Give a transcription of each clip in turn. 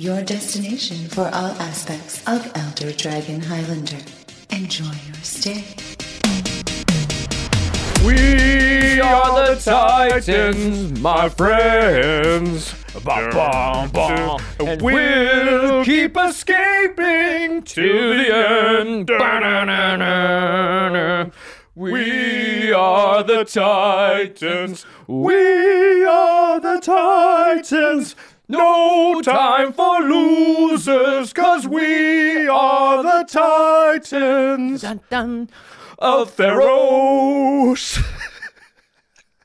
your destination for all aspects of Elder Dragon Highlander. Enjoy your stay. We are the Titans, my friends. Bum, bum, bum. And we'll keep escaping to the end. Ba-na-na-na-na. We are the Titans. We are the Titans. No time for losers, cause we are the Titans Dun, dun. of Theros.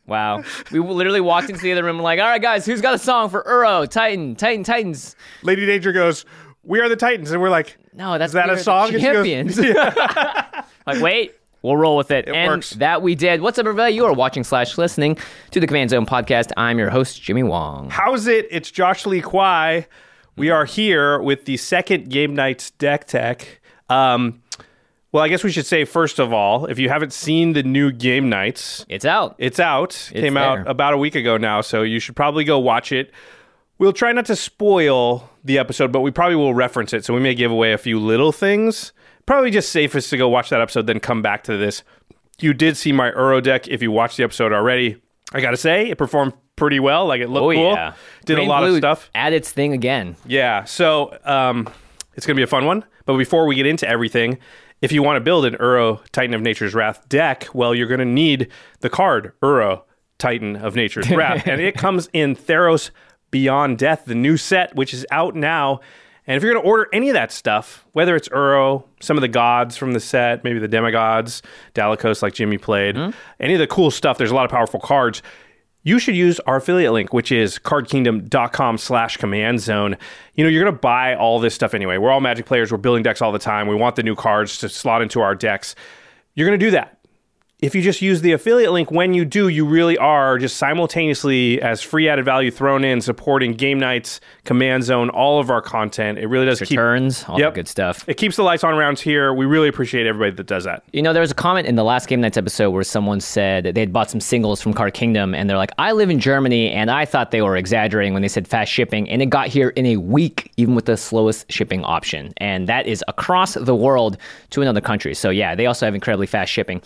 Wow. We literally walked into the other room like, all right, guys, who's got a song for Uro, Titan, Titan, Titans? Lady Danger goes, "We are the Titans," and we're like, No, that's "Is that a song?" She goes, Champions. "Yeah." like, wait, we'll roll with it. It and works. that we did. What's up, everybody? You are watching slash listening to the Command Zone podcast. I'm your host, Jimmy Wong. How's it? It's Josh Lee Kwai. We are here with the second Game Knights deck tech. Um, well, I guess we should say first of all, if you haven't seen the new Game Knights, It's out. It's out. Came out about a week ago now, so you should probably go watch it. We'll try not to spoil the episode, but we probably will reference it. So we may give away a few little things. Probably just safest to go watch that episode, then come back to this. You did see my Uro deck if you watched the episode already. I gotta say, it performed pretty well. Like it looked oh, cool. yeah. Did Green a lot Blue of stuff. Add its thing again. Yeah. So um, it's going to be a fun one. But before we get into everything, if you want to build an Uro Titan of Nature's Wrath deck, well, you're going to need the card Uro Titan of Nature's Wrath. and it comes in Theros Beyond Death, the new set, which is out now. And if you're going to order any of that stuff, whether it's Uro, some of the gods from the set, maybe the demigods, Dalikos like Jimmy played, mm-hmm. any of the cool stuff, there's a lot of powerful cards you should use our affiliate link, which is cardkingdom.com slash command zone. You know, you're going to buy all this stuff anyway. We're all magic players. We're building decks all the time. We want the new cards to slot into our decks. You're going to do that. If you just use the affiliate link, when you do, you really are just simultaneously, as free added value thrown in, supporting game knights, command zone, all of our content. It really does keep Returns, all Yep. good stuff. it keeps the lights on around here. We really appreciate everybody that does that. You know, there was a comment in the last Game Knights episode where someone said that they had bought some singles from Card Kingdom, and they're like, I live in Germany, and I thought they were exaggerating when they said fast shipping, and it got here in a week, even with the slowest shipping option. And that is across the world to another country. So, yeah, they also have incredibly fast shipping.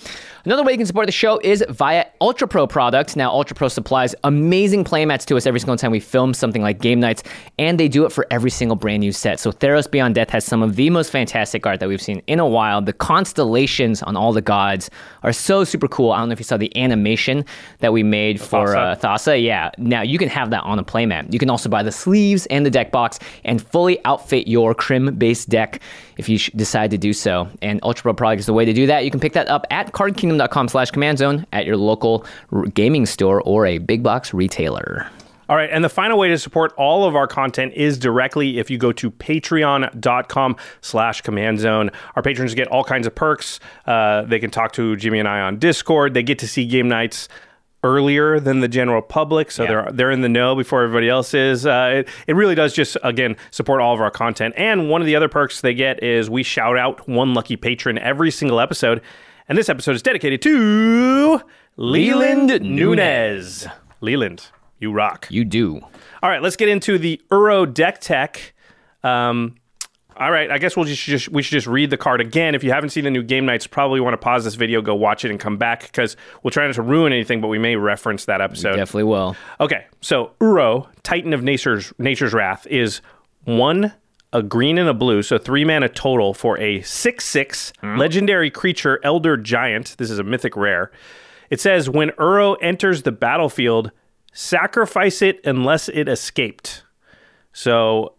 Another way you can support the show is via Ultra Pro products. Now, Ultra Pro supplies amazing playmats to us every single time we film something like Game Knights, and they do it for every single brand new set. So, Theros Beyond Death has some of the most fantastic art that we've seen in a while. The constellations on all the gods are so super cool. I don't know if you saw the animation that we made for uh, Thassa. Thassa. Yeah, now you can have that on a playmat. You can also buy the sleeves and the deck box and fully outfit your Crim based deck if you sh- decide to do so. And Ultra Pro product is the way to do that. You can pick that up at cardkingdom.com slash command zone at your local r- gaming store or a big box retailer. All right, and the final way to support all of our content is directly if you go to patreon.com slash command zone. Our patrons get all kinds of perks. Uh, they can talk to Jimmy and I on Discord. They get to see game knights earlier than the general public, so Yeah. they're they're in the know before everybody else is. Uh, it, it really does just again support all of our content. And one of the other perks they get is we shout out one lucky patron every single episode. And this episode is dedicated to Leland Leland Nunez. Leland, you rock. You do. All right, let's get into the Uro deck tech. Um, all right, I guess we'll just, just we should just read the card again. If you haven't seen the new game knights, probably want to pause this video, go watch it, and come back because we'll try not to ruin anything, but we may reference that episode. Definitely will. Okay, so Uro, Titan of Nature's Nature's Wrath, is one a green and a blue, so three mana total for a six six hmm. legendary creature, Elder Giant. This is a mythic rare. It says when Uro enters the battlefield, sacrifice it unless it escaped. So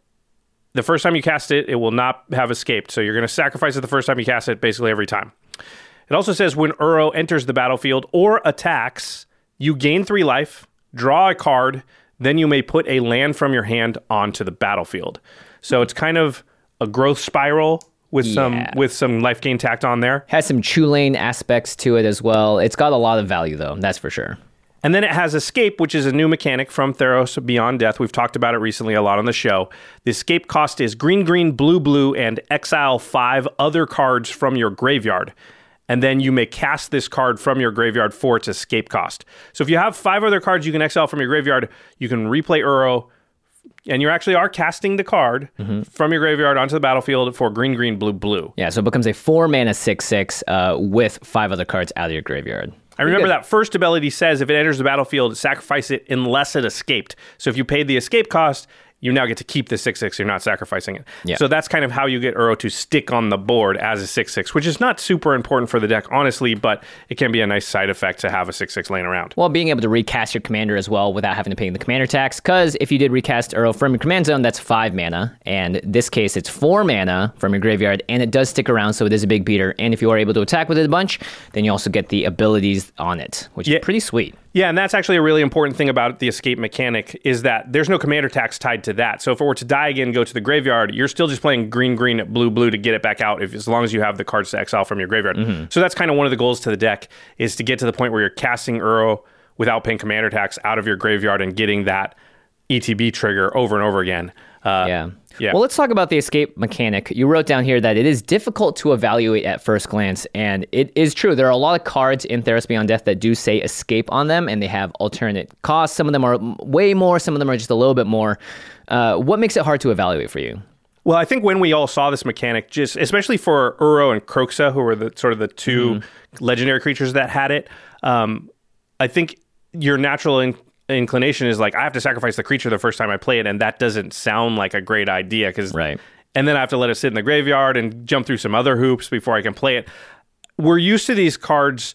the first time you cast it, it will not have escaped. So you're going to sacrifice it the first time you cast it, basically every time. It also says when Uro enters the battlefield or attacks, you gain three life, draw a card, then you may put a land from your hand onto the battlefield. So it's kind of a growth spiral with some with some life gain tacked on there. Has some Chulane aspects to it as well. It's got a lot of value though, that's for sure. And then it has Escape, which is a new mechanic from Theros Beyond Death. We've talked about it recently a lot on the show. The escape cost is green, green, blue, blue, and exile five other cards from your graveyard. And then you may cast this card from your graveyard for its escape cost. So if you have five other cards you can exile from your graveyard, you can replay Uro, and you actually are casting the card from your graveyard onto the battlefield for green, green, blue, blue. Yeah, so it becomes a four mana six six uh, with five other cards out of your graveyard. I remember that first ability says if it enters the battlefield, sacrifice it unless it escaped. So if you paid the escape cost, you now get to keep the 6 6. You're not sacrificing it. Yeah. So that's kind of how you get Uro to stick on the board as a 6 6, which is not super important for the deck, honestly, but it can be a nice side effect to have a 6 6 laying around. Well, being able to recast your commander as well without having to pay the commander tax, because if you did recast Uro from your command zone, that's five mana. And this case, it's four mana from your graveyard, and it does stick around, so it is a big beater. And if you are able to attack with it a bunch, then you also get the abilities on it, which Yeah. is pretty sweet. Yeah, and that's actually a really important thing about the escape mechanic is that there's no commander tax tied to that. So if it were to die again, go to the graveyard, you're still just playing green, green, blue, blue to get it back out. If as long as you have the cards to exile from your graveyard. So that's kind of one of the goals to the deck is to get to the point where you're casting Uro without paying commander tax out of your graveyard and getting that ETB trigger over and over again. Uh, Yeah. Yeah. Well, let's talk about the escape mechanic. You wrote down here that it is difficult to evaluate at first glance, and it is true. There are a lot of cards in Theros Beyond Death that do say escape on them, and they have alternate costs. Some of them are way more, some of them are just a little bit more. Uh, what makes it hard to evaluate for you? Well, I think when we all saw this mechanic, just especially for Uro and Kroxa, who were the sort of the 2 legendary creatures that had it, um, I think your natural in- inclination is like, I have to sacrifice the creature the first time I play it, and that doesn't sound like a great idea because, Right. And then I have to let it sit in the graveyard and jump through some other hoops before I can play it. We're used to these cards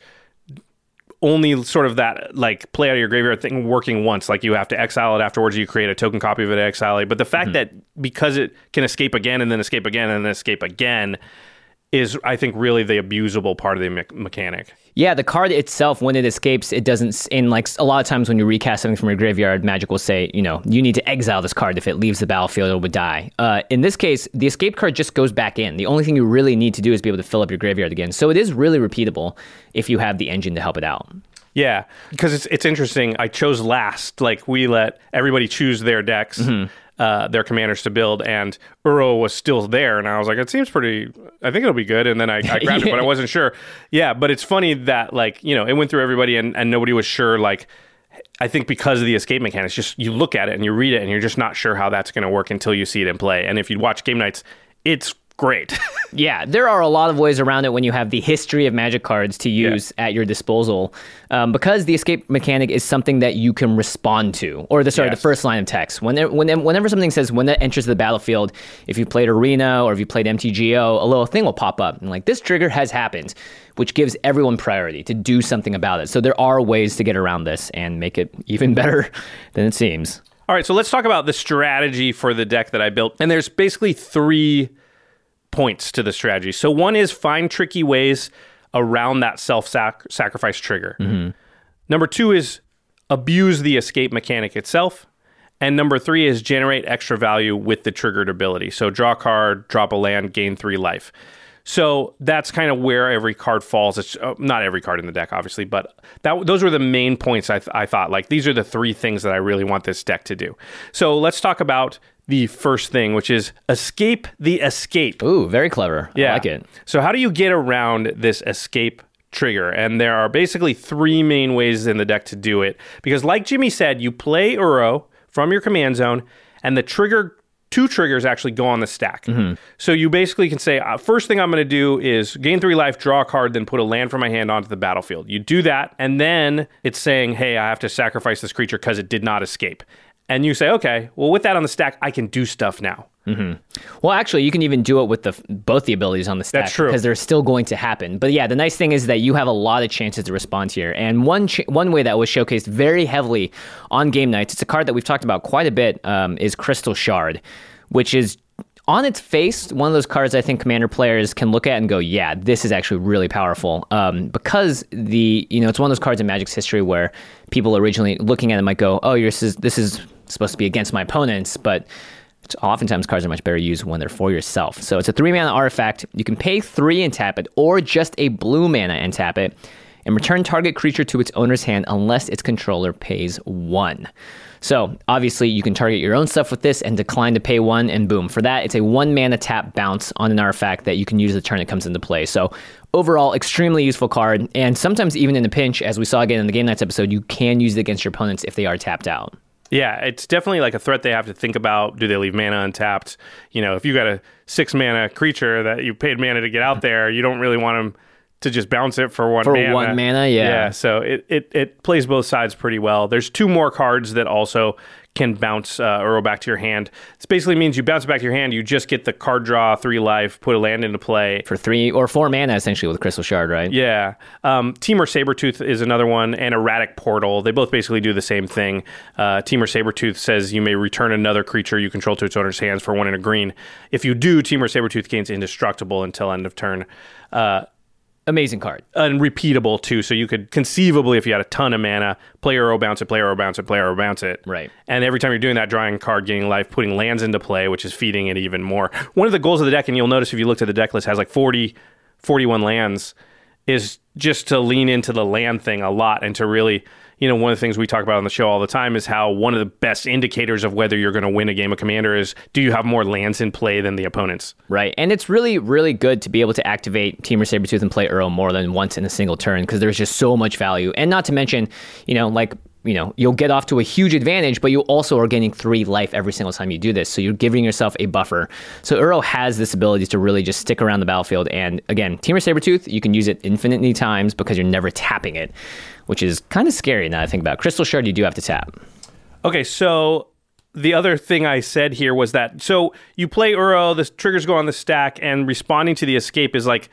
only sort of that like play out of your graveyard thing working once. Like you have to exile it afterwards. You create a token copy of it, exile it. But the fact mm-hmm. that because it can escape again and then escape again and then escape again is, I think, really the abusable part of the me- mechanic. Yeah, the card itself, when it escapes, it doesn't. In like a lot of times when you recast something from your graveyard, Magic will say, you know, you need to exile this card. If it leaves the battlefield, it would die. Uh, in this case, the escape card just goes back in. The only thing you really need to do is be able to fill up your graveyard again. So it is really repeatable if you have the engine to help it out. Yeah, because it's it's interesting. I chose last. Like we let everybody choose their decks, uh, their commanders to build, and Uro was still there, and I was like, it seems pretty. I think it'll be good. And then I, I grabbed it, but I wasn't sure. Yeah, but it's funny that like you know it went through everybody, and and nobody was sure. Like I think because of the escape mechanics, just you look at it and you read it, and you're just not sure how that's going to work until you see it in play. And if you watch game knights, it's great. Yeah, there are a lot of ways around it when you have the history of magic cards to use at your disposal. Um, because the escape mechanic is something that you can respond to, or the sorry, the first line of text. When, when, whenever something says when it enters the battlefield, if you played Arena or if you played MTGO, a little thing will pop up and like this trigger has happened, which gives everyone priority to do something about it. So there are ways to get around this and make it even better than it seems. All right, so let's talk about the strategy for the deck that I built. And there's basically three points to the strategy. So one is find tricky ways around that self sacrifice trigger. Number two is abuse the escape mechanic itself. And number three is generate extra value with the triggered ability. So draw a card, drop a land, gain three life. So that's kind of where every card falls. It's uh, not every card in the deck, obviously, but that those were the main points I, th- I thought. Like these are the three things that I really want this deck to do. So let's talk about the first thing, which is escape the escape. Ooh, very clever. I like it. So how do you get around this escape trigger? And there are basically three main ways in the deck to do it. Because like Jimmy said, you play Uro from your command zone, and the trigger two triggers actually go on the stack. So you basically can say, uh, first thing I'm going to do is gain three life, draw a card, then put a land from my hand onto the battlefield. You do that, and then it's saying, hey, I have to sacrifice this creature because it did not escape. And you say, okay, well, with that on the stack, I can do stuff now. Well, actually, you can even do it with the both the abilities on the stack That's true. because they're still going to happen. But yeah, the nice thing is that you have a lot of chances to respond here. And one ch- one way that was showcased very heavily on game knights, it's a card that we've talked about quite a bit, um, is Crystal Shard, which is on its face one of those cards I think Commander players can look at and go, yeah, this is actually really powerful. Um, because the you know it's one of those cards in Magic's history where people originally looking at it might go, oh, this is this is supposed to be against my opponents, but oftentimes cards are much better used when they're for yourself. So it's a three mana artifact. You can pay three and tap it, or just a blue mana and tap it, and return target creature to its owner's hand unless its controller pays one. So obviously, you can target your own stuff with this and decline to pay one, and boom. For that, it's a one mana tap bounce on an artifact that you can use the turn it comes into play. So overall, extremely useful card, and sometimes even in a pinch, as we saw again in the Game Knights episode, you can use it against your opponents if they are tapped out. Yeah, it's definitely like a threat they have to think about. Do they leave mana untapped? You know, if you got a six mana creature that you paid mana to get out there, you don't really want them to just bounce it for one For mana. one mana, yeah. Yeah, so it, it, it plays both sides pretty well. There's two more cards that also can bounce uh, Uro back to your hand. This basically means you bounce it back to your hand, you just get the card draw, three life, put a land into play. For three or four mana, essentially, with Crystal Shard, right? Yeah. Um, Temur Sabertooth is another one, and Erratic Portal. They both basically do the same thing. Uh, Temur Sabertooth says you may return another creature you control to its owner's hands for one in a green. If you do, Temur Sabertooth gains indestructible until end of turn. Uh, Amazing card. and repeatable too. So you could conceivably, if you had a ton of mana, play Uro bounce it, play Uro bounce it, play Uro bounce it. Right. And every time you're doing that, drawing a card, gaining life, putting lands into play, which is feeding it even more. One of the goals of the deck, and you'll notice if you looked at the deck list, has like 40, 41 lands, is just to lean into the land thing a lot and to really, you know, one of the things we talk about on the show all the time is how one of the best indicators of whether you're going to win a game of Commander is do you have more lands in play than the opponents? Right. And it's really, really good to be able to activate Temur Sabertooth and play Uro more than once in a single turn because there's just so much value. And not to mention, you know, like, you know, you'll get off to a huge advantage, but you also are gaining three life every single time you do this. So you're giving yourself a buffer. So Uro has this ability to really just stick around the battlefield. And again, Temur Sabertooth, you can use it infinitely times because you're never tapping it, which is kind of scary now I think about it. Crystal Shard, you do have to tap. Okay, so the other thing I said here was that so you play Uro, the triggers go on the stack, and responding to the escape is like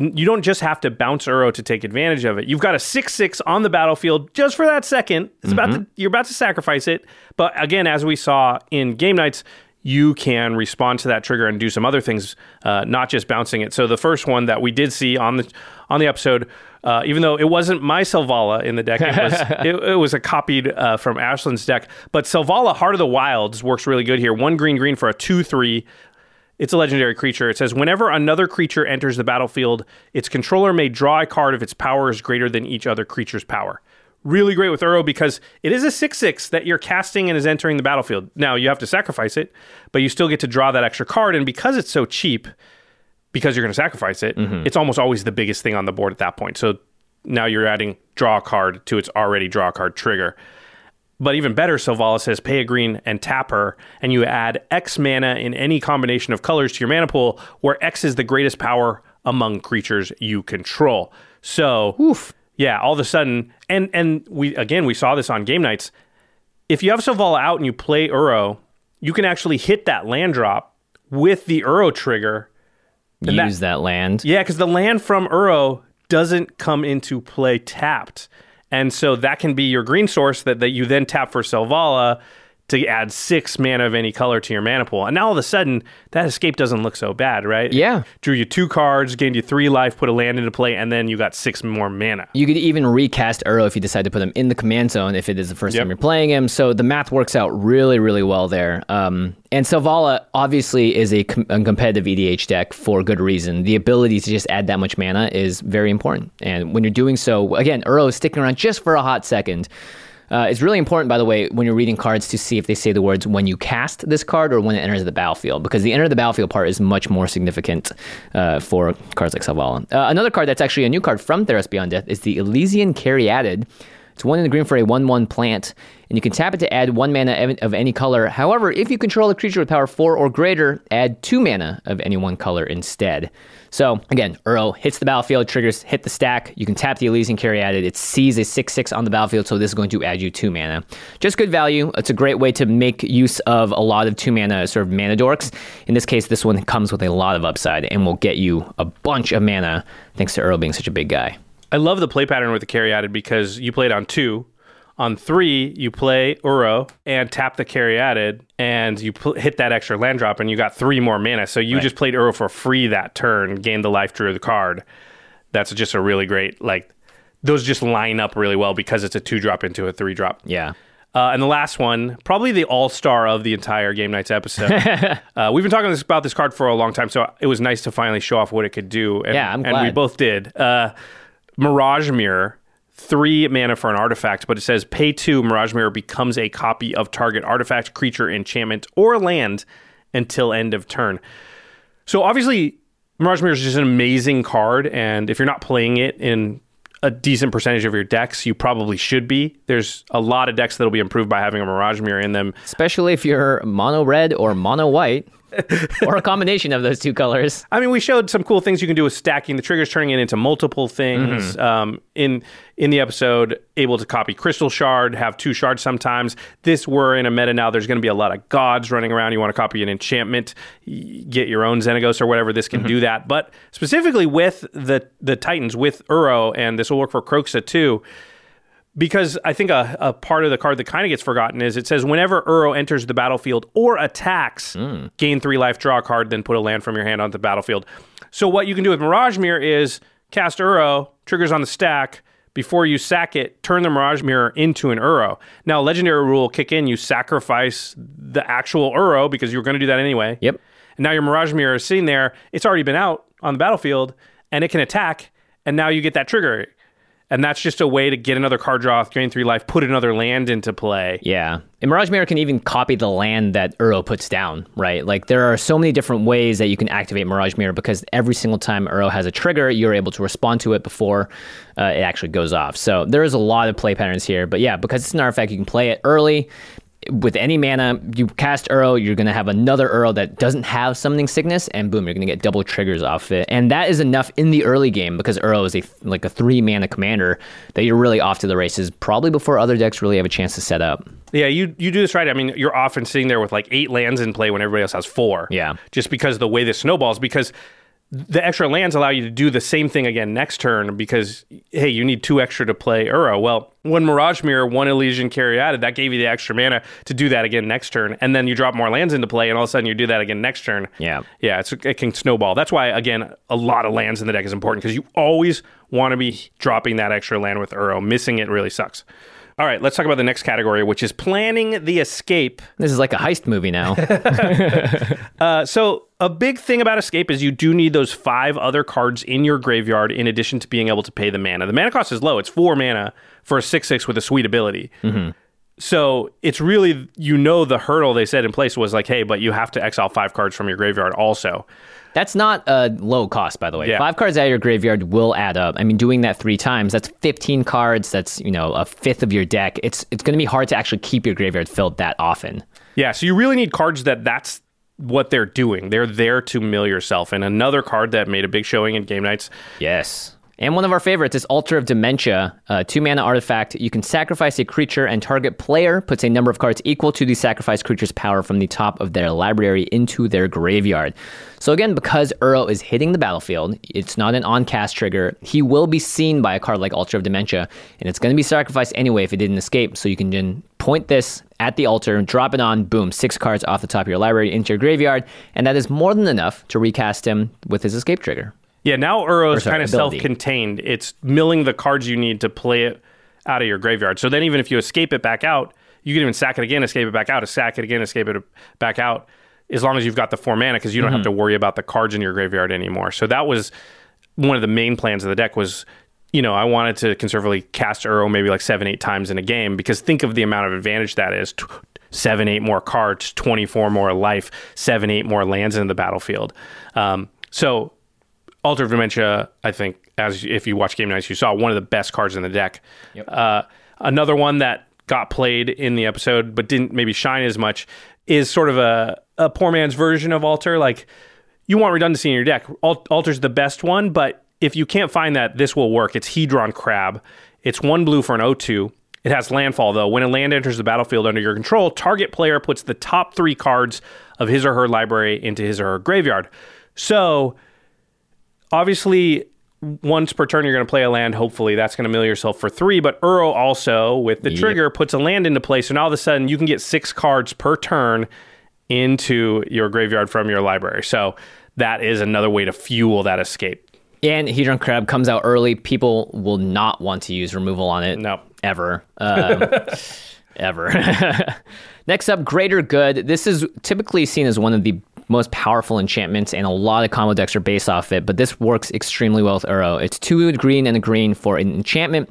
you don't just have to bounce Uro to take advantage of it. You've got a six six on the battlefield just for that second. It's about to, you're about to sacrifice it, but again, as we saw in game knights. You can respond to that trigger and do some other things, uh, not just bouncing it. So the first one that we did see on the on the episode, uh, even though it wasn't my Selvala in the deck, it was it, it was a copied uh, from Ashland's deck. But Selvala, Heart of the Wilds, works really good here. One green green for a two three. It's a legendary creature. It says whenever another creature enters the battlefield, its controller may draw a card if its power is greater than each other creature's power. Really great with Uro because it is a 6 6 that you're casting and is entering the battlefield. Now, you have to sacrifice it, but you still get to draw that extra card. And because it's so cheap, because you're going to sacrifice it, mm-hmm. it's almost always the biggest thing on the board at that point. So now you're adding draw a card to its already draw a card trigger. But even better, Selvala says pay a green and tap her, and you add X mana in any combination of colors to your mana pool, where X is the greatest power among creatures you control. So, yeah, all of a sudden, and and we again we saw this on game knights. If you have Selvala out and you play Uro, you can actually hit that land drop with the Uro trigger. And that- Use that land. Yeah, because the land from Uro doesn't come into play tapped. And so that can be your green source that, that you then tap for Selvala to add six mana of any color to your mana pool. And now all of a sudden, that escape doesn't look so bad, right? Yeah. Drew you two cards, gained you three life, put a land into play, and then you got six more mana. You could even recast Uro if you decide to put him in the command zone if it is the first Yep. time you're playing him. So the math works out really, really well there. Um, and Selvala obviously is a, com- a competitive EDH deck for good reason. The ability to just add that much mana is very important. And when you're doing so, again, Uro is sticking around just for a hot second. Uh, it's really important, by the way, when you're reading cards to see if they say the words when you cast this card or when it enters the battlefield, because the enter the battlefield part is much more significant uh, for cards like Selvala. Uh, another card that's actually a new card from Theros Beyond Death is the Elysian Caryatid. It's one in the green for a 1 1 plant, and you can tap it to add one mana of- any color. However, if you control a creature with power 4 or greater, add two mana of any one color instead. So, again, Uro hits the battlefield, triggers hit the stack. You can tap the Elysian Carry Caryatid. It sees a 6 6 on the battlefield, so this is going to add you two mana. Just good value. It's a great way to make use of a lot of two mana sort of mana dorks. In this case, this one comes with a lot of upside and will get you a bunch of mana thanks to Uro being such a big guy. I love the play pattern with the Caryatid because you played on two. On three, you play Uro and tap the Caryatid, and you pl- hit that extra land drop, and you got three more mana. So you just played Uro for free that turn, gained the life, drew the card. That's just a really great like. Those just line up really well because it's a two drop into a three drop. Yeah. Uh, and the last one, probably the all star of the entire Game Knights episode. uh, we've been talking this, about this card for a long time, so it was nice to finally show off what it could do. And, Yeah, I'm and we both did. Uh, Mirage Mirror, three mana for an artifact, but it says pay two. Mirage Mirror becomes a copy of target artifact, creature, enchantment, or land until end of turn. So obviously, Mirage Mirror is just an amazing card, and if you're not playing it in a decent percentage of your decks, you probably should be. There's a lot of decks that'll be improved by having a Mirage Mirror in them. Especially if you're mono red or mono white, or a combination of those two colors. I mean, we showed some cool things you can do with stacking the triggers, turning it into multiple things. Um, in in the episode, able to copy Crystal Shard, have two shards sometimes. This we're in a meta now. There's going to be a lot of gods running around. You want to copy an enchantment, get your own Xenagos or whatever. This can do that. But specifically with the the Titans, with Uro, and this will work for Kroxa too. Because I think a, a part of the card that kind of gets forgotten is it says whenever Uro enters the battlefield or attacks, hmm. gain three life, draw a card, then put a land from your hand onto the battlefield. So what you can do with Mirage Mirror is cast Uro, triggers on the stack. Before you sack it, turn the Mirage Mirror into an Uro. Now, Legendary rule kick in. You sacrifice the actual Uro because you were going to do that anyway. Yep. And now your Mirage Mirror is sitting there. It's already been out on the battlefield, and it can attack. And now you get that trigger. And that's just a way to get another card draw, gain three life, put another land into play. Yeah. And Mirage Mirror can even copy the land that Uro puts down, right? Like there are so many different ways that you can activate Mirage Mirror because every single time Uro has a trigger, you're able to respond to it before uh, it actually goes off. So there is a lot of play patterns here. But yeah, because it's an artifact, you can play it early. With any mana, you cast Uro, you're going to have another Uro that doesn't have summoning sickness, and boom, you're going to get double triggers off it. And that is enough in the early game because Uro is a like a three mana commander that you're really off to the races, probably before other decks really have a chance to set up. Yeah, you you do this right. I mean, you're often sitting there with like eight lands in play when everybody else has four. Yeah. Just because the way this snowballs, because the extra lands allow you to do the same thing again next turn because hey, you need two extra to play Uro. Well, one Mirage Mirror, one Elysian Caryatid, that gave you the extra mana to do that again next turn, and then you drop more lands into play, and all of a sudden you do that again next turn. Yeah. yeah, it's, it can snowball. That's why again, a lot of lands in the deck is important because you always want to be dropping that extra land with Uro. Missing it really sucks. All right, let's talk about the next category, which is planning the escape. This is like a heist movie now. Uh, so a big thing about escape is you do need those five other cards in your graveyard in addition to being able to pay the mana. The mana cost is low; it's four mana for a six-six with a sweet ability. Mm-hmm. So it's really you know the hurdle they set in place was like, hey, but you have to exile five cards from your graveyard also. That's not a low cost, by the way. Yeah. Five cards out of your graveyard will add up. I mean, doing that three times, that's 15 cards. That's, you know, a fifth of your deck. It's it's going to be hard to actually keep your graveyard filled that often. Yeah, so you really need cards that that's what they're doing. They're there to mill yourself. And another card that made a big showing in game knights Yes. And one of our favorites is Altar of Dementia, a two mana artifact. You can sacrifice a creature, and target player puts a number of cards equal to the sacrificed creature's power from the top of their library into their graveyard. So, again, because Uro is hitting the battlefield, it's not an on cast trigger. He will be seen by a card like Altar of Dementia, and it's going to be sacrificed anyway if it didn't escape. So, you can then point this at the altar, drop it on, boom, six cards off the top of your library into your graveyard, and that is more than enough to recast him with his escape trigger. Yeah, now Uro's sorry, kind of self-contained. It's milling the cards you need to play it out of your graveyard. So then even if you escape it back out, you can even sack it again, escape it back out, sack it again, escape it back out, as long as you've got the four mana, because you don't have mm-hmm. to worry about the cards in your graveyard anymore. So that was one of the main plans of the deck was, you know, I wanted to conservatively cast Uro maybe like seven, eight times in a game, because think of the amount of advantage that is. Tw- Seven, eight more cards, 24 more life, seven, eight more lands in the battlefield. Um, so Altar of Dementia, I think, as if you watch Game Knights, you saw one of the best cards in the deck. Uh, another one that got played in the episode but didn't maybe shine as much is sort of a, a poor man's version of Altar. Like, you want redundancy in your deck. Altar's the best one, but if you can't find that, this will work. It's Hedron Crab. It's one blue for an O2. It has landfall, though. When a land enters the battlefield under your control, target player puts the top three cards of his or her library into his or her graveyard. So, obviously once per turn you're going to play a land hopefully that's going to mill yourself for three but Uro also with the trigger puts a land into play so now all of a sudden you can get six cards per turn into your graveyard from your library so that is another way to fuel that escape And Hedron Crab comes out early. People will not want to use removal on it. No. Ever. Um, ever. Next up, Greater Good. This is typically seen as one of the most powerful enchantments, and a lot of combo decks are based off it, but this works extremely well with Uro. It's two green and a green for an enchantment.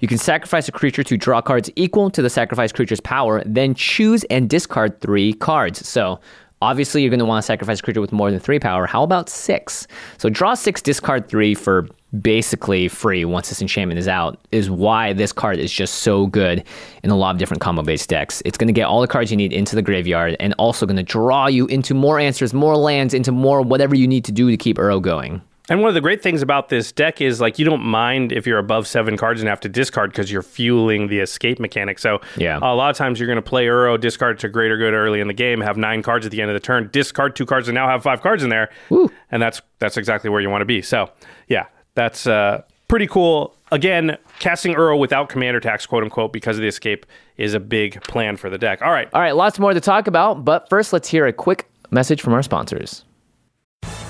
You can sacrifice a creature to draw cards equal to the sacrificed creature's power, then choose and discard three cards. So Obviously, you're going to want to sacrifice a creature with more than three power. How about six? So draw six, discard three for basically free once this enchantment is out, is why this card is just so good in a lot of different combo based decks. It's going to get all the cards you need into the graveyard and also going to draw you into more answers, more lands, into more whatever you need to do to keep Uro going. And one of the great things about this deck is like you don't mind if you're above seven cards and have to discard because you're fueling the escape mechanic. So Yeah. a lot of times you're going to play Uro, discard to greater good early in the game, have nine cards at the end of the turn, discard two cards, and now have five cards in there. And that's that's exactly where you want to be. So yeah, that's uh, pretty cool. Again, casting Uro without commander tax, quote unquote, because of the escape is a big plan for the deck. All right. All right, lots more to talk about, but first let's hear a quick message from our sponsors.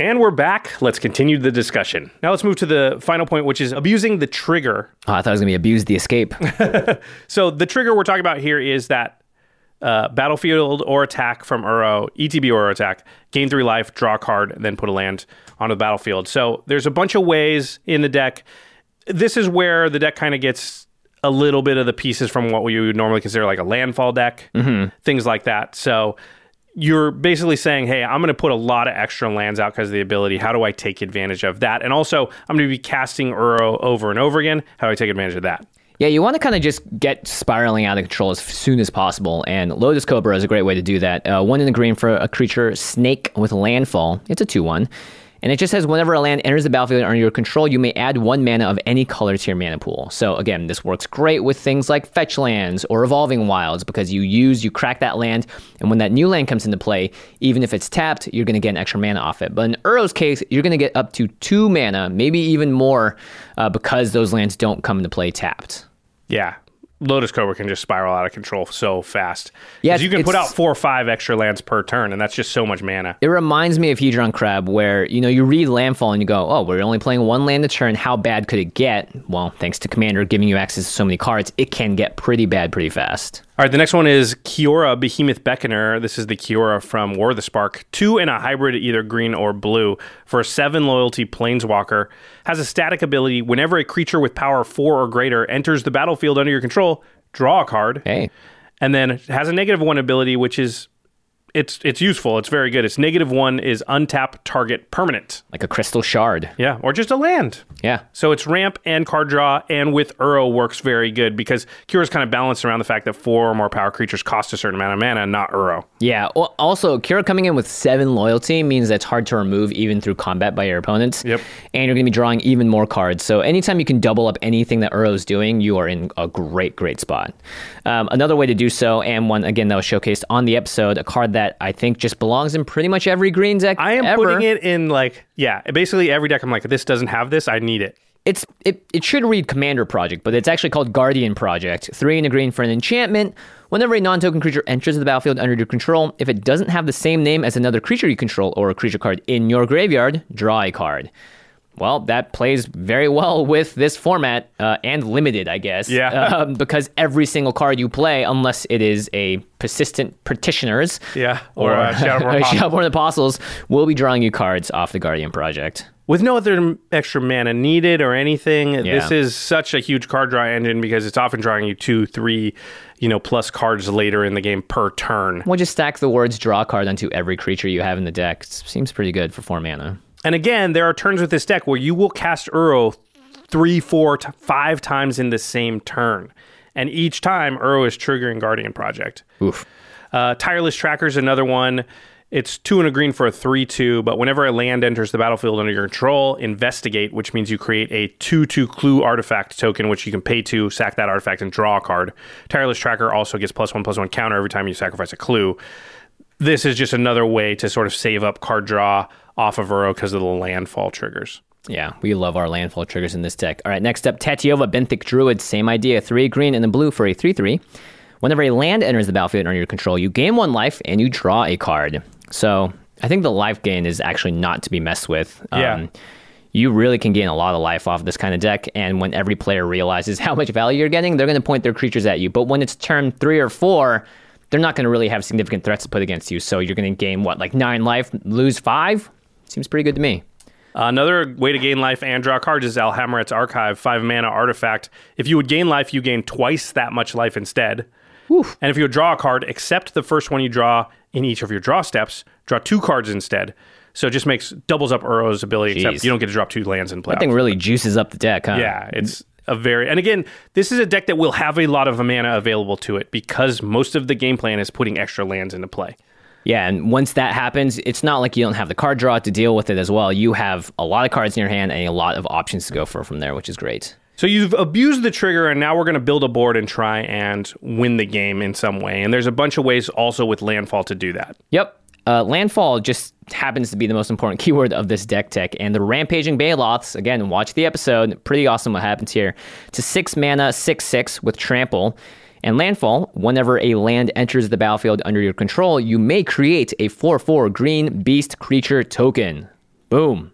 And we're back. Let's continue the discussion. Now let's move to the final point, which is abusing the trigger Oh, I thought it was going to be abuse the escape. So the trigger we're talking about here is that uh, battlefield or attack from Uro, ETB or attack, gain three life, draw a card, then put a land onto the battlefield. So there's a bunch of ways in the deck. This is where the deck kind of gets a little bit of the pieces from what we would normally consider like a landfall deck, things like that. So you're basically saying, hey, I'm going to put a lot of extra lands out because of the ability. How do I take advantage of that? And also, I'm going to be casting Uro over and over again. How do I take advantage of that? Yeah, you want to kind of just get spiraling out of control as soon as possible, and Lotus Cobra is a great way to do that. Uh, one in the green for a creature, Snake with Landfall. It's a 2 1. And it just says whenever a land enters the battlefield under your control, you may add one mana of any color to your mana pool. So again, this works great with things like fetch lands or evolving wilds because you use, you crack that land, and when that new land comes into play, even if it's tapped, you're going to get an extra mana off it. But in Uro's case, you're going to get up to two mana, maybe even more, uh, because those lands don't come into play tapped. Yeah. Lotus Cobra can just spiral out of control so fast. Yeah, you can put out four or five extra lands per turn, and that's just so much mana. It reminds me of Hedron Crab, where you know you read Landfall and you go, "Oh, we're only playing one land a turn. How bad could it get?" Well, thanks to Commander giving you access to so many cards, it can get pretty bad pretty fast. All right, the next one is Kiora Behemoth Beckoner. This is the Kiora from War of the Spark. Two in a hybrid, either green or blue, for a seven loyalty planeswalker. Has a static ability. Whenever a creature with power four or greater enters the battlefield under your control, draw a card. Hey, And then has a negative one ability, which is it's it's useful. It's very good. It's negative one is untap target permanent. like a crystal shard. Yeah, or just a land. Yeah, So it's ramp and card draw, and with Uro works very good because Kiora's kind of balanced around the fact that four or more power creatures cost a certain amount of mana, not Uro. yeah. Well, also, Kiora coming in with seven loyalty means that's hard to remove even through combat by your opponents. Yep. And you're going to be drawing even more cards. So anytime you can double up anything that Uro's doing, you are in a great, great spot. Um, another way to do so, and one again that was showcased on the episode, a card that I think just belongs in pretty much every green deck. I am ever. putting it in like yeah, basically every deck. I'm like, this doesn't have this. I need it. It's it, it should read Commander Project, but it's actually called Guardian Project. Three in a green for an enchantment. Whenever a non-token creature enters the battlefield under your control, if it doesn't have the same name as another creature you control or a creature card in your graveyard, draw a card. Well, that plays very well with this format uh, and limited, I guess. Yeah. um, because every single card you play, unless it is a persistent petitioners, Yeah, or, uh, Shadowborn. Shadowborn Apostles, will be drawing you cards off the Guardian Project. with no other extra mana needed or anything. Yeah. This is such a huge card draw engine because it's often drawing you two, three, you know, plus cards later in the game per turn. We'll just stack the words draw card onto every creature you have in the deck. It seems pretty good for four mana. And again, there are turns with this deck where you will cast Uro three, four, t- five times in the same turn. And each time, Uro is triggering Guardian Project. Oof. Uh, Tireless Tracker is another one. It's two and a green for a 3 2, but whenever a land enters the battlefield under your control, investigate, which means you create a 2 2 clue artifact token, which you can pay to, sack that artifact, and draw a card. Tireless Tracker also gets plus one plus one counter every time you sacrifice a clue. This is just another way to sort of save up card draw off of Uro because of the landfall triggers. Yeah, we love our landfall triggers in this deck. All right, next up, Tatyova Benthic Druid. Same idea. Three green and a blue for a 3 3. Whenever a land enters the battlefield under your control, you gain one life and you draw a card. So I think the life gain is actually not to be messed with. Yeah. Um, you really can gain a lot of life off this kind of deck. And when every player realizes how much value you're getting, they're going to point their creatures at you. But when it's turn three or four, they're not going to really have significant threats to put against you. So you're going to gain what, like nine life, lose five? Seems pretty good to me. Uh, another way to gain life and draw cards is Alhammarret's Archive, five mana artifact. If you would gain life, you gain twice that much life instead. And if you would draw a card, except the first one you draw in each of your draw steps, draw two cards instead. So it just makes doubles up Uro's ability, Jeez. except you don't get to drop two lands in play. That thing really juices up the deck, huh? Yeah, it's a very and again, this is a deck that will have a lot of mana available to it because most of the game plan is putting extra lands into play. Yeah, and once that happens, it's not like you don't have the card draw to deal with it as well. You have a lot of cards in your hand and a lot of options to go for from there, which is great. So you've abused the trigger, and now we're going to build a board and try and win the game in some way. And there's a bunch of ways also with landfall to do that. Yep. Uh, landfall just happens to be the most important keyword of this deck tech. And the Rampaging Baloths, again, watch the episode. Pretty awesome what happens here. A six mana, six six with trample. And landfall, whenever a land enters the battlefield under your control, you may create a 4 4 green beast creature token. Boom.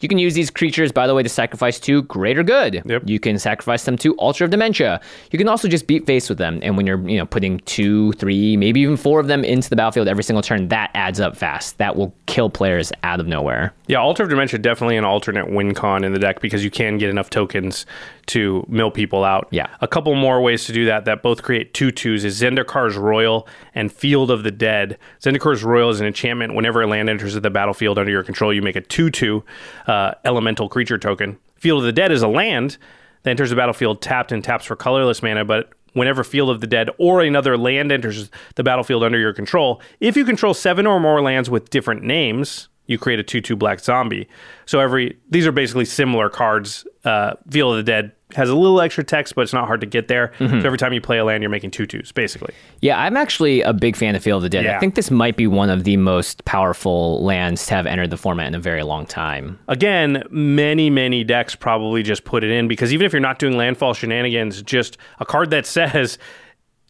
You can use these creatures, by the way, to sacrifice to greater good. Yep. You can sacrifice them to Altar of Dementia. You can also just beat face with them. And when you're, you know, putting two, three, maybe even four of them into the battlefield every single turn, that adds up fast. That will kill players out of nowhere. Yeah, Altar of Dementia definitely an alternate win con in the deck because you can get enough tokens to mill people out. Yeah. A couple more ways to do that that both create two twos is Zendikar's Roil and Field of the Dead. Zendikar's Roil is an enchantment. Whenever a land enters the battlefield under your control, you make a 2 2 uh, elemental creature token. Field of the Dead is a land that enters the battlefield tapped and taps for colorless mana, but whenever Field of the Dead or another land enters the battlefield under your control, if you control seven or more lands with different names, you create a 2 2 black zombie. So every these are basically similar cards. Uh, Field of the Dead has a little extra text, but it's not hard to get there. So mm-hmm. every time you play a land, you're making two twos, basically. Yeah, I'm actually a big fan of Field of the Dead. I think this might be one of the most powerful lands to have entered the format in a very long time. Again, many, many decks probably just put it in because even if you're not doing landfall shenanigans, just a card that says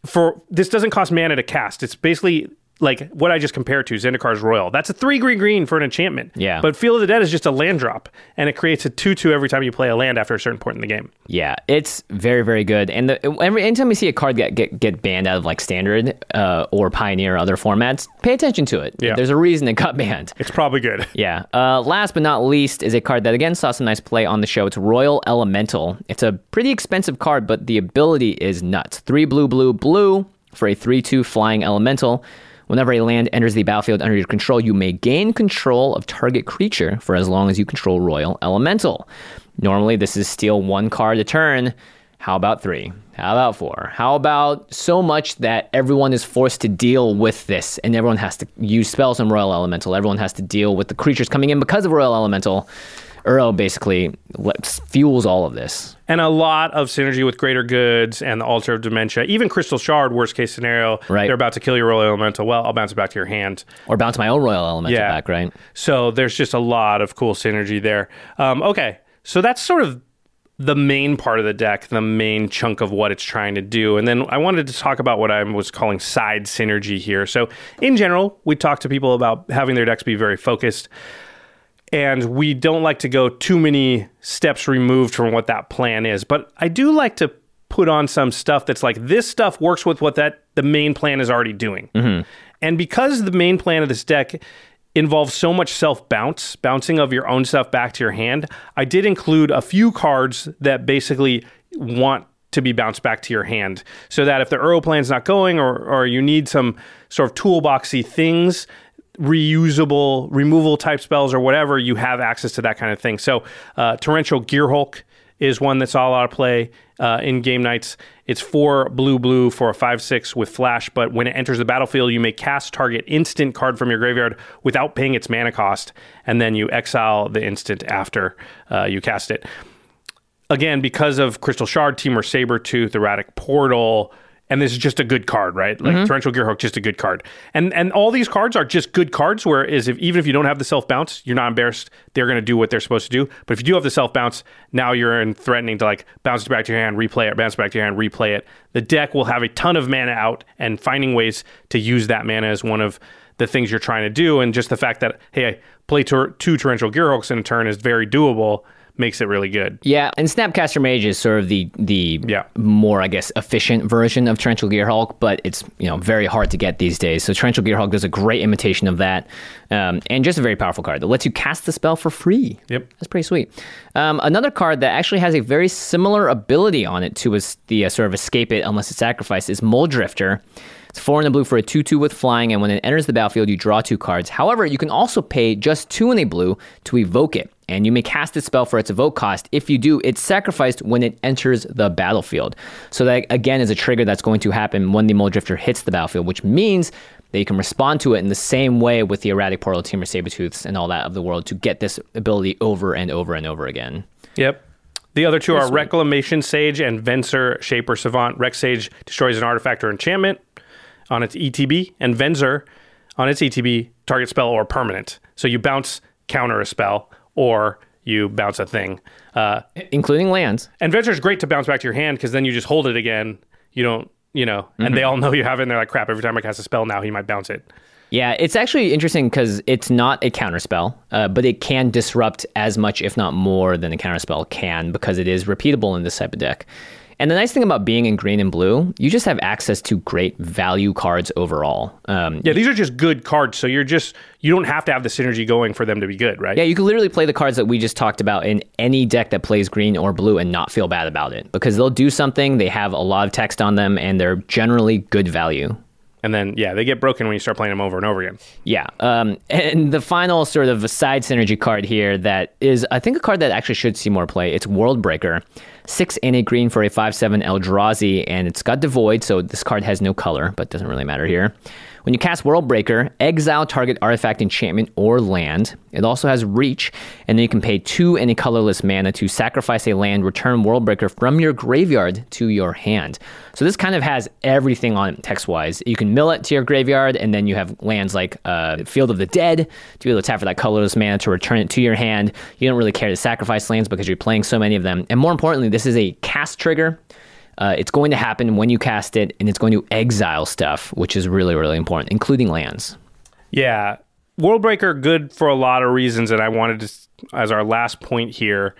for this doesn't cost mana to cast. It's basically like what I just compared to Zendikar's Roil. That's a three green green for an enchantment. Yeah. But Field of the Dead is just a land drop, and it creates a two two every time you play a land after a certain point in the game. Yeah, it's very, very good. And the, every anytime we see a card get get, get banned out of like standard uh, or pioneer or other formats, pay attention to it. Yeah. There's a reason it got banned. It's probably good. Yeah. Uh, last but not least is a card that again saw some nice play on the show. It's Roil Elemental. It's a pretty expensive card, but the ability is nuts. Three blue, blue, blue for a three-two flying elemental. Whenever a land enters the battlefield under your control, you may gain control of target creature for as long as you control Roil Elemental. Normally, this is steal one card a turn. How about three? How about four? How about so much that everyone is forced to deal with this and everyone has to use spells on Roil Elemental? Everyone has to deal with the creatures coming in because of Roil Elemental. Uro basically lets- fuels all of this. and a lot of synergy with Greater Goods and the Altar of Dementia. Even Crystal Shard, worst case scenario, Right. they're about to kill your Roil Elemental. Well, I'll bounce it back to your hand. Or bounce my own Roil Elemental Yeah. back, right? So there's just a lot of cool synergy there. Um, okay, so that's sort of the main part of the deck, the main chunk of what it's trying to do. And then I wanted to talk about what I was calling side synergy here. So in general, we talk to people about having their decks be very focused. And we don't like to go too many steps removed from what that plan is. But I do like to put on some stuff that's like this stuff works with what that the main plan is already doing. Mm-hmm. And because the main plan of this deck involves so much self bounce, bouncing of your own stuff back to your hand, I did include a few cards that basically want to be bounced back to your hand so that if the Uro plan's not going or, or you need some sort of toolboxy things, reusable removal type spells or whatever, you have access to that kind of thing. So, uh, Torrential Gearhulk is one that's all out of play uh, in game knights. It's four blue blue for a five six with flash, but when it enters the battlefield, you may cast target instant card from your graveyard without paying its mana cost, and then you exile the instant after uh, you cast it. Again, because of Crystal Shard, Temur Sabertooth, Erratic Portal, and this is just a good card, right? Like mm-hmm. Torrential Gearhulk, just a good card. And and all these cards are just good cards. Whereas if even if you don't have the self bounce, you're not embarrassed. They're going to do what they're supposed to do. But if you do have the self bounce, now you're in threatening to like bounce it back to your hand, replay it, bounce it back to your hand, replay it. The deck will have a ton of mana out, and finding ways to use that mana is one of the things you're trying to do. And just the fact that hey, I play tor- two Torrential Gearhulks in a turn is very doable. Makes it really good. Yeah, and Snapcaster Mage is sort of the the Yeah. more, I guess, efficient version of Torrential Gearhulk, but it's you know very hard to get these days. So Torrential Gearhulk does a great imitation of that, um, and just a very powerful card that lets you cast the spell for free. Yep. That's pretty sweet. Um, another card that actually has a very similar ability on it to es- the uh, sort of escape it unless it's sacrificed is Mulldrifter. It's four in the blue for a 2 2 with flying, and when it enters the battlefield, you draw two cards. However, you can also pay just two in a blue to evoke it, and you may cast its spell for its evoke cost. If you do, it's sacrificed when it enters the battlefield. So, that again is a trigger that's going to happen when the Mulldrifter hits the battlefield, which means that you can respond to it in the same way with the Erratic Portal, Temur Sabertooths, and all that of the world to get this ability over and over and over again. Yep. The other two are Reclamation Sage and Venser Shaper Savant. Rec Sage destroys an artifact or enchantment on its ETB, and Venser on its ETB target spell or permanent. So you bounce counter a spell or you bounce a thing. Uh, Including lands. and Venser is great to bounce back to your hand because then you just hold it again. You don't, you know, and they all know you have it. And they're like, crap, every time I cast a spell now, he might bounce it. Yeah, it's actually interesting because it's not a counterspell, uh, but it can disrupt as much, if not more, than a counterspell can because it is repeatable in this type of deck. And the nice thing about being in green and blue, you just have access to great value cards overall. Um, Yeah, these are just good cards. So you're just, you don't have to have the synergy going for them to be good, right? yeah, you can literally play the cards that we just talked about in any deck that plays green or blue and not feel bad about it because they'll do something, they have a lot of text on them, and they're generally good value. And then, yeah, they get broken when you start playing them over and over again. Yeah. Um, and the final sort of side synergy card here that is, I think, a card that actually should see more play. It's World Breaker. Six in a green for a 5 7 Eldrazi, and it's got Devoid, so this card has no color, but doesn't really matter here. When you cast Worldbreaker, exile target artifact, enchantment, or land. It also has reach, and then you can pay two any colorless mana to sacrifice a land, return Worldbreaker from your graveyard to your hand. So this kind of has everything on it text wise. You can mill it to your graveyard, and then you have lands like uh, Field of the Dead to be able to tap for that colorless mana to return it to your hand. You don't really care to sacrifice lands because you're playing so many of them. And more importantly, this is a cast trigger. Uh, it's going to happen when you cast it, and it's going to exile stuff, which is really, really important, including lands. Yeah. Worldbreaker, good for a lot of reasons. And I wanted to, as our last point here,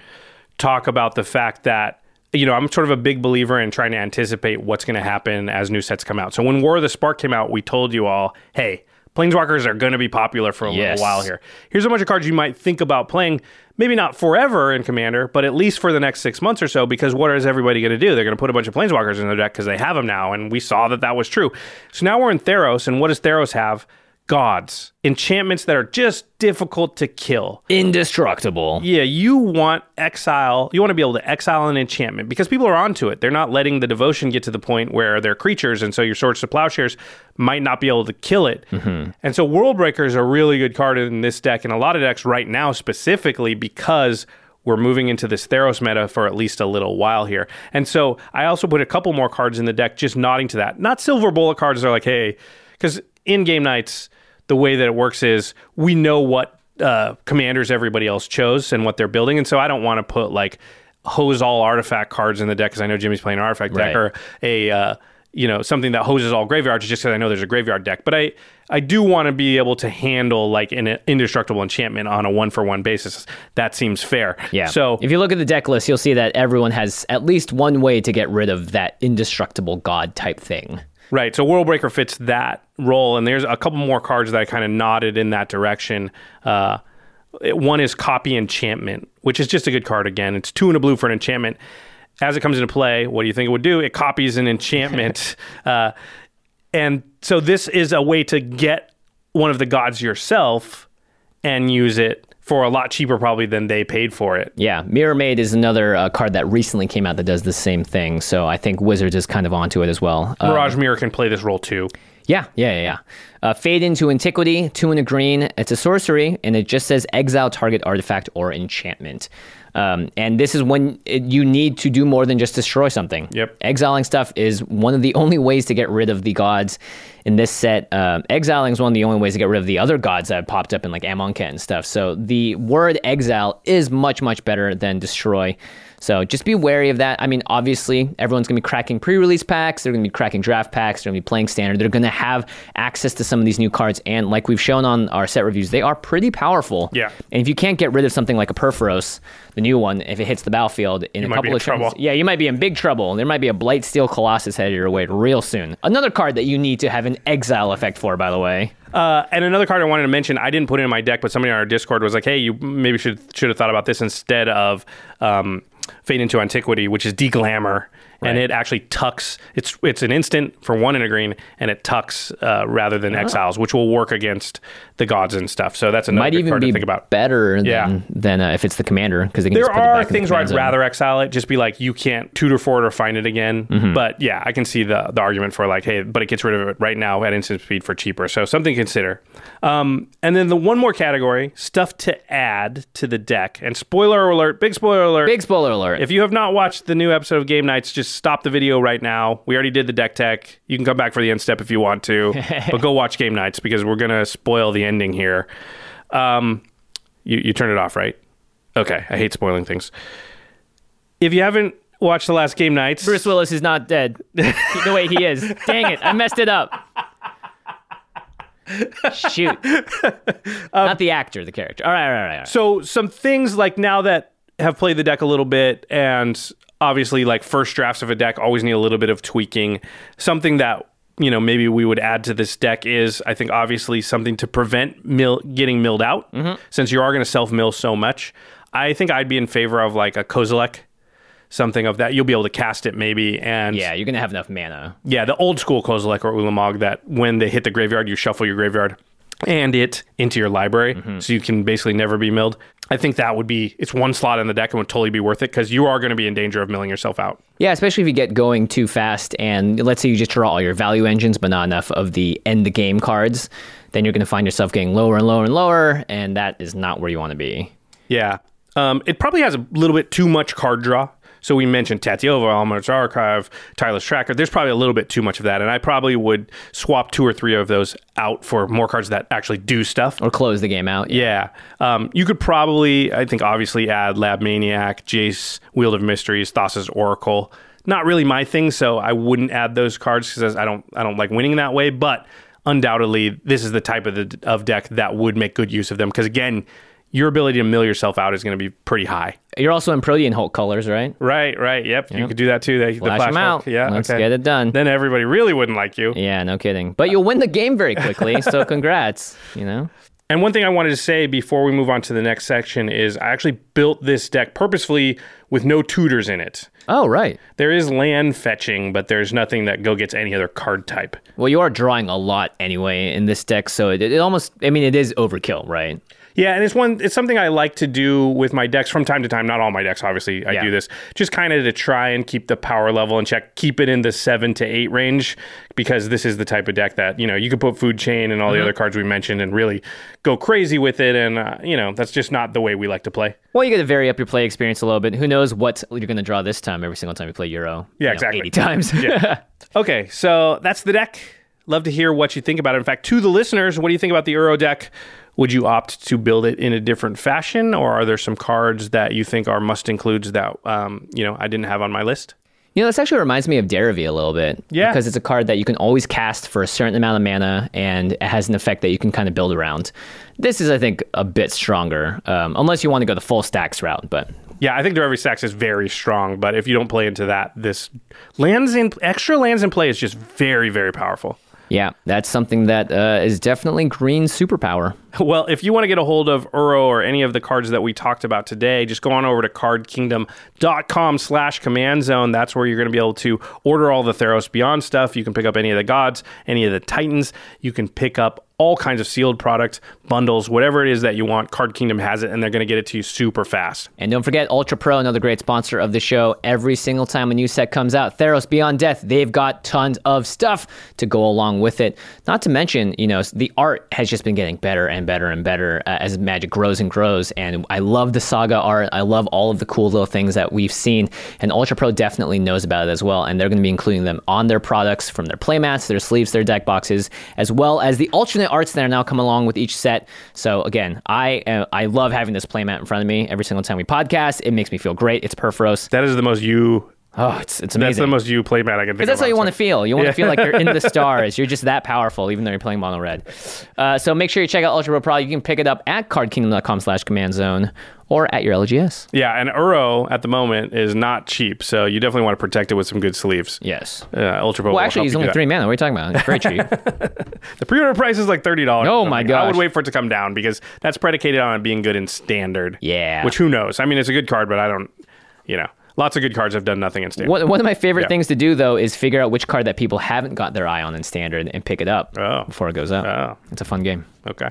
talk about the fact that, you know, I'm sort of a big believer in trying to anticipate what's going to happen as new sets come out. So when War of the Spark came out, we told you all, hey, Planeswalkers are going to be popular for a Yes. little while here. Here's a bunch of cards you might think about playing, maybe not forever in Commander, but at least for the next six months or so, because what is everybody going to do? They're going to put a bunch of Planeswalkers in their deck because they have them now, and we saw that that was true. So now we're in Theros, and what does Theros have? Gods. Enchantments that are just difficult to kill. Indestructible. Yeah, you want exile. You want to be able to exile an enchantment because people are onto it. They're not letting the devotion get to the point where they're creatures, and so your swords to plowshares might not be able to kill it. Mm-hmm. And so World Breaker is a really good card in this deck, and a lot of decks right now specifically because we're moving into this Theros meta for at least a little while here. And so I also put a couple more cards in the deck just nodding to that. Not silver bullet cards that are like, hey, because in game knights, the way that it works is we know what uh, commanders everybody else chose and what they're building. And so I don't want to put like hose all artifact cards in the deck because I know Jimmy's playing an artifact deck Right. or a uh, you know something that hoses all graveyards just because I know there's a graveyard deck. But I I do want to be able to handle like an indestructible enchantment on a one for one basis. That seems fair. Yeah. So if you look at the deck list, you'll see that everyone has at least one way to get rid of that indestructible god type thing. Right. So Worldbreaker fits that role, and there's a couple more cards that I kind of nodded in that direction. Uh, one is Copy Enchantment, which is just a good card again. It's two and a blue for an enchantment. As it comes into play, what do you think it would do? It copies an enchantment. uh, and so this is a way to get one of the gods yourself and use it for a lot cheaper probably than they paid for it. Yeah, Mirrormade is another uh, card that recently came out that does the same thing. So I think Wizards is kind of onto it as well. Uh, Mirage Mirror can play this role too. yeah, yeah, yeah. yeah. Uh, Fade into Antiquity, two and a green. It's a sorcery, and it just says exile target artifact or enchantment. Um, and this is when it, you need to do more than just destroy something. Yep. Exiling stuff is one of the only ways to get rid of the gods in this set. Um, exiling is one of the only ways to get rid of the other gods that have popped up in like Amonkhet and stuff. So the word exile is much, much better than destroy. So just be wary of that. I mean, obviously, everyone's going to be cracking pre release packs. They're going to be cracking draft packs. They're going to be playing standard. They're going to have access to some of these new cards. And like we've shown on our set reviews, they are pretty powerful. Yeah. And if you can't get rid of something like a Purphoros, the new one, if it hits the battlefield in a couple in of turns, yeah, you might be in big trouble. There might be a Blightsteel Colossus headed your way real soon. Another card that you need to have an exile effect for, by the way. Uh, and another card I wanted to mention, I didn't put it in my deck, but somebody on our Discord was like, "Hey, you maybe should should have thought about this instead of um, Fade into Antiquity, which is Deglamour." And it actually tucks. It's it's an instant for one in a green, and it tucks uh, rather than exiles, which will work against the gods and stuff. So that's another Might even be to think about. better Yeah. than, than uh, if it's the commander because There just put it are back in the things where I'd zone. rather exile it, just be like you can't tutor for it or find it again. Mm-hmm. But yeah, I can see the the argument for like, hey, but it gets rid of it right now at instant speed for cheaper. So something to consider. Um, and then the one more category, stuff to add to the deck. And spoiler alert, big spoiler alert. Big spoiler alert. if you have not watched the new episode of Game Knights, just stop the video right now. We already did the deck tech. You can come back for the end step if you want to, but go watch Game Knights because we're gonna spoil the ending here. Um, you you turn it off, right? Okay, I hate spoiling things. If you haven't watched the last Game Knights, Bruce Willis is not dead. the way he is. Dang it, I messed it up. Shoot. not the actor, the character. All right, all right, all right. So some things like now that have played the deck a little bit and obviously like first drafts of a deck always need a little bit of tweaking. Something that you know maybe we would add to this deck is I think obviously something to prevent mill getting milled out mm-hmm. since you are going to self mill so much. I think I'd be in favor of like a Kozilek, something of that. You'll be able to cast it maybe and Yeah, you're gonna have enough mana. yeah, the old school Kozilek or Ulamog that when they hit the graveyard, you shuffle your graveyard and it into your library, Mm-hmm. so you can basically never be milled. I think that would be it's one slot in the deck and would totally be worth it because you are going to be in danger of milling yourself out. Yeah, especially if you get going too fast and let's say you just draw all your value engines but not enough of the end the game cards, then you're gonna find yourself getting lower and lower and lower, and that is not where you want to be. Yeah, um, it probably has a little bit too much card draw. So we mentioned Tatyova, Alhammarret's Archive, Tireless Tracker. There's probably a little bit too much of that, and I probably would swap two or three of those out for more cards that actually do stuff. Or close the game out. Yeah. Um, you could probably, I think, obviously add Lab Maniac, Jace, Wielder of Mysteries, Thassa's Oracle. Not really my thing, so I wouldn't add those cards because I don't, I don't like winning that way. But undoubtedly, this is the type of the of deck that would make good use of them because again, your ability to mill yourself out is going to be pretty high. You're also in Protean Hulk colors, right? Right, right. Yep, you could do that too. The, the Flash 'em Hulk. out. Yeah, Let's okay. get it done. Then everybody really wouldn't like you. Yeah, no kidding. But you'll win the game very quickly, so congrats. You know? And one thing I wanted to say before we move on to the next section is I actually built this deck purposefully with no tutors in it. Oh, right. There is land fetching, but there's nothing that go gets any other card type. Well, you are drawing a lot anyway in this deck, so it, it almost, I mean, it is overkill, right? Yeah, and it's one it's something I like to do with my decks from time to time. Not all my decks, obviously. I Yeah. do this just kind of to try and keep the power level in check, keep it in the seven to eight range, because this is the type of deck that you know you could put food chain and all the other cards we mentioned and really go crazy with it. And uh, you know that's just not the way we like to play. Well, you got to vary up your play experience a little bit. Who knows what you're going to draw this time every single time you play Uro? Yeah, you know, exactly. 80 times. Yeah. okay, so that's the deck. Love to hear what you think about it. In fact, to the listeners, what do you think about the Uro deck? Would you opt to build it in a different fashion, or are there some cards that you think are must includes that um, you know I didn't have on my list? You know, this actually reminds me of Derevi a little bit. Yeah. Because it's a card that you can always cast for a certain amount of mana and it has an effect that you can kind of build around. This is, I think, a bit stronger, um, unless you want to go the full stacks route. But Yeah, I think Derevi Stacks is very strong, but if you don't play into that, this lands in extra lands in play is just very, very powerful. Yeah, that's something that uh, is definitely green superpower. Well, if you want to get a hold of Uro or any of the cards that we talked about today, just go on over to cardkingdom.com slash command zone. That's where you're going to be able to order all the Theros Beyond stuff. You can pick up any of the gods, any of the titans. You can pick up all kinds of sealed products, bundles, whatever it is that you want. Card Kingdom has it, and they're going to get it to you super fast. And don't forget Ultra Pro, another great sponsor of the show. Every single time a new set comes out, Theros Beyond Death, they've got tons of stuff to go along with it. Not to mention, you know, the art has just been getting better and better and better uh, as Magic grows and grows. And I love the saga art. I love all of the cool little things that we've seen. And Ultra Pro definitely knows about it as well. And they're going to be including them on their products from their playmats, their sleeves, their deck boxes, as well as the alternate arts that are now coming along with each set. So again, I uh, I love having this playmat in front of me every single time we podcast. It makes me feel great. It's Purphoros. That is the most you. Oh, it's it's amazing. That's the most you playmat I can think Because that's how you want to feel. You want to feel like you're in the stars. You're just that powerful, even though you're playing mono red. Uh, so make sure you check out Ultra Pro Pro. You can pick it up at cardkingdom.com slash command zone or at your LGS. Yeah, and Uro at the moment is not cheap, so you definitely want to protect it with some good sleeves. Yes. Uh, Ultra Pro. Well, actually, he's only three mana. What are you talking about? It's very cheap. The pre-order price is like thirty dollars. Oh my god! I would wait for it to come down because that's predicated on it being good in standard. Yeah. Which who knows? I mean, it's a good card, but I don't. You know, lots of good cards have done nothing in standard. one, one of my favorite Yeah. things to do, though, is figure out which card that people haven't got their eye on in standard and pick it up Oh. before it goes up. Oh. It's a fun game. Okay.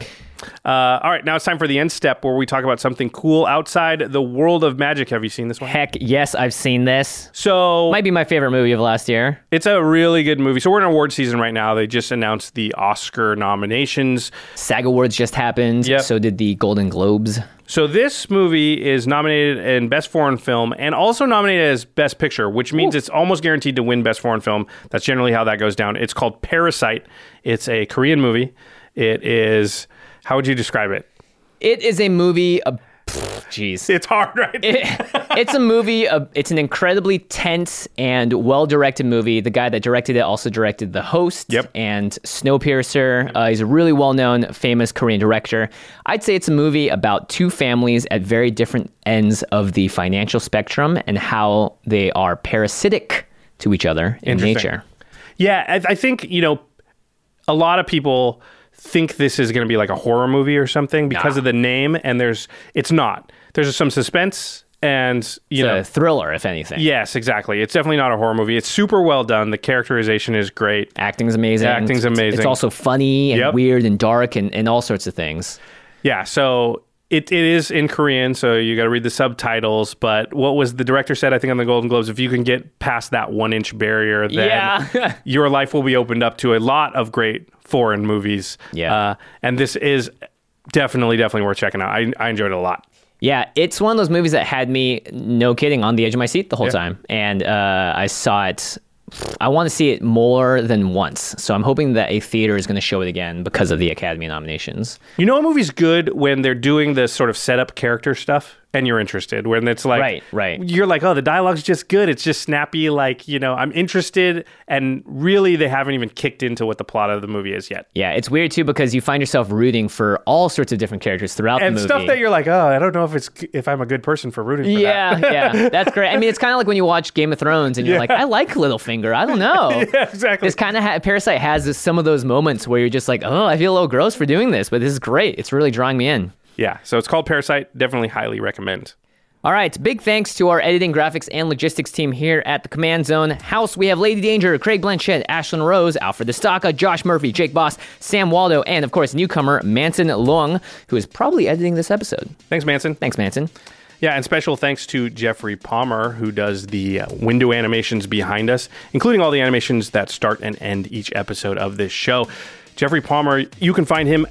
Uh, all right, now it's time for the end step where we talk about something cool outside the world of magic. Have you seen this one? Heck, yes, I've seen this. So Might be my favorite movie of last year. it's a really good movie. So we're in award season right now. They just announced the Oscar nominations. SAG Awards just happened. Yep. So did the Golden Globes. So this movie is nominated in Best Foreign Film and also nominated as Best Picture, which means it's almost guaranteed to win Best Foreign Film. That's generally how that goes down. It's called Parasite. It's a Korean movie. It is how would you describe it? It is a movie. Of, jeez. It's hard, right? it's a movie. uh, It's an incredibly tense and well-directed movie. The guy that directed it also directed The Host Yep. and Snowpiercer. Uh, he's a really well-known, famous Korean director. I'd say it's a movie about two families at very different ends of the financial spectrum and how they are parasitic to each other in nature. Yeah, I, I think you know a lot of people think this is going to be like a horror movie or something because Nah. of the name, and there's it's not. There's some suspense, and you It's know, a thriller, if anything. yes, exactly. It's definitely not a horror movie. It's super well done. The characterization is great. Acting's amazing. Acting's It's- amazing. It's also funny and Yep. weird and dark and, and all sorts of things. Yeah, so it, it is in Korean, so you got to read the subtitles. But what was the director said? I think on the Golden Globes, if you can get past that one inch barrier, then Yeah. your life will be opened up to a lot of great foreign movies. Yeah. uh, and this is definitely definitely worth checking out. I I enjoyed it a lot. Yeah, it's one of those movies that had me, no kidding, on the edge of my seat the whole Yeah. time. And uh, I saw it. I want to see it more than once. So I'm hoping that a theater is going to show it again because of the Academy nominations. You know, a movie's good when they're doing the sort of setup character stuff, and you're interested. When it's like, Right, right. You're like, oh, the dialogue's just good. It's just snappy. Like, you know, I'm interested, and really, they haven't even kicked into what the plot of the movie is yet. Yeah, it's weird too because you find yourself rooting for all sorts of different characters throughout and the movie. And stuff that you're like, oh, I don't know if it's if I'm a good person for rooting for yeah, yeah, that's great. I mean, it's kind of like when you watch Game of Thrones and you're Yeah. like, I like Littlefinger. I don't know. Yeah, exactly. It's kind of ha- Parasite has this, some of those moments where you're just like, oh, I feel a little gross for doing this, but this is great. It's really drawing me in. Yeah, so it's called Parasite. Definitely highly recommend. All right, big thanks to our editing, graphics, and logistics team here at the Command Zone House. We have Lady Danger, Craig Blanchett, Ashlyn Rose, Alfred Destaca, Josh Murphy, Jake Boss, Sam Waldo, and of course, newcomer Manson Long, who is probably editing this episode. Thanks, Manson. Thanks, Manson. Yeah, and special thanks to Jeffrey Palmer, who does the uh, window animations behind us, including all the animations that start and end each episode of this show. Jeffrey Palmer, you can find him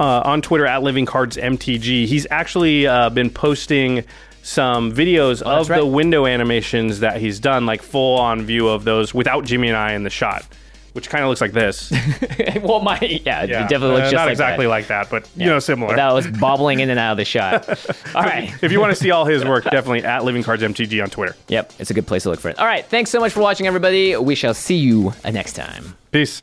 uh, on Twitter at Living Cards MTG. He's actually uh, been posting some videos of right. the window animations that he's done, like full on view of those without Jimmy and I in the shot, which kind of looks like this. well, my yeah, Yeah, it definitely looks uh, just not like exactly that. like that, but you know, similar. That was bobbling in and out of the shot. All right. if you want to see all his work, definitely at Living Cards MTG on Twitter. Yep, it's a good place to look for it. All right, thanks so much for watching, everybody. We shall see you next time. Peace.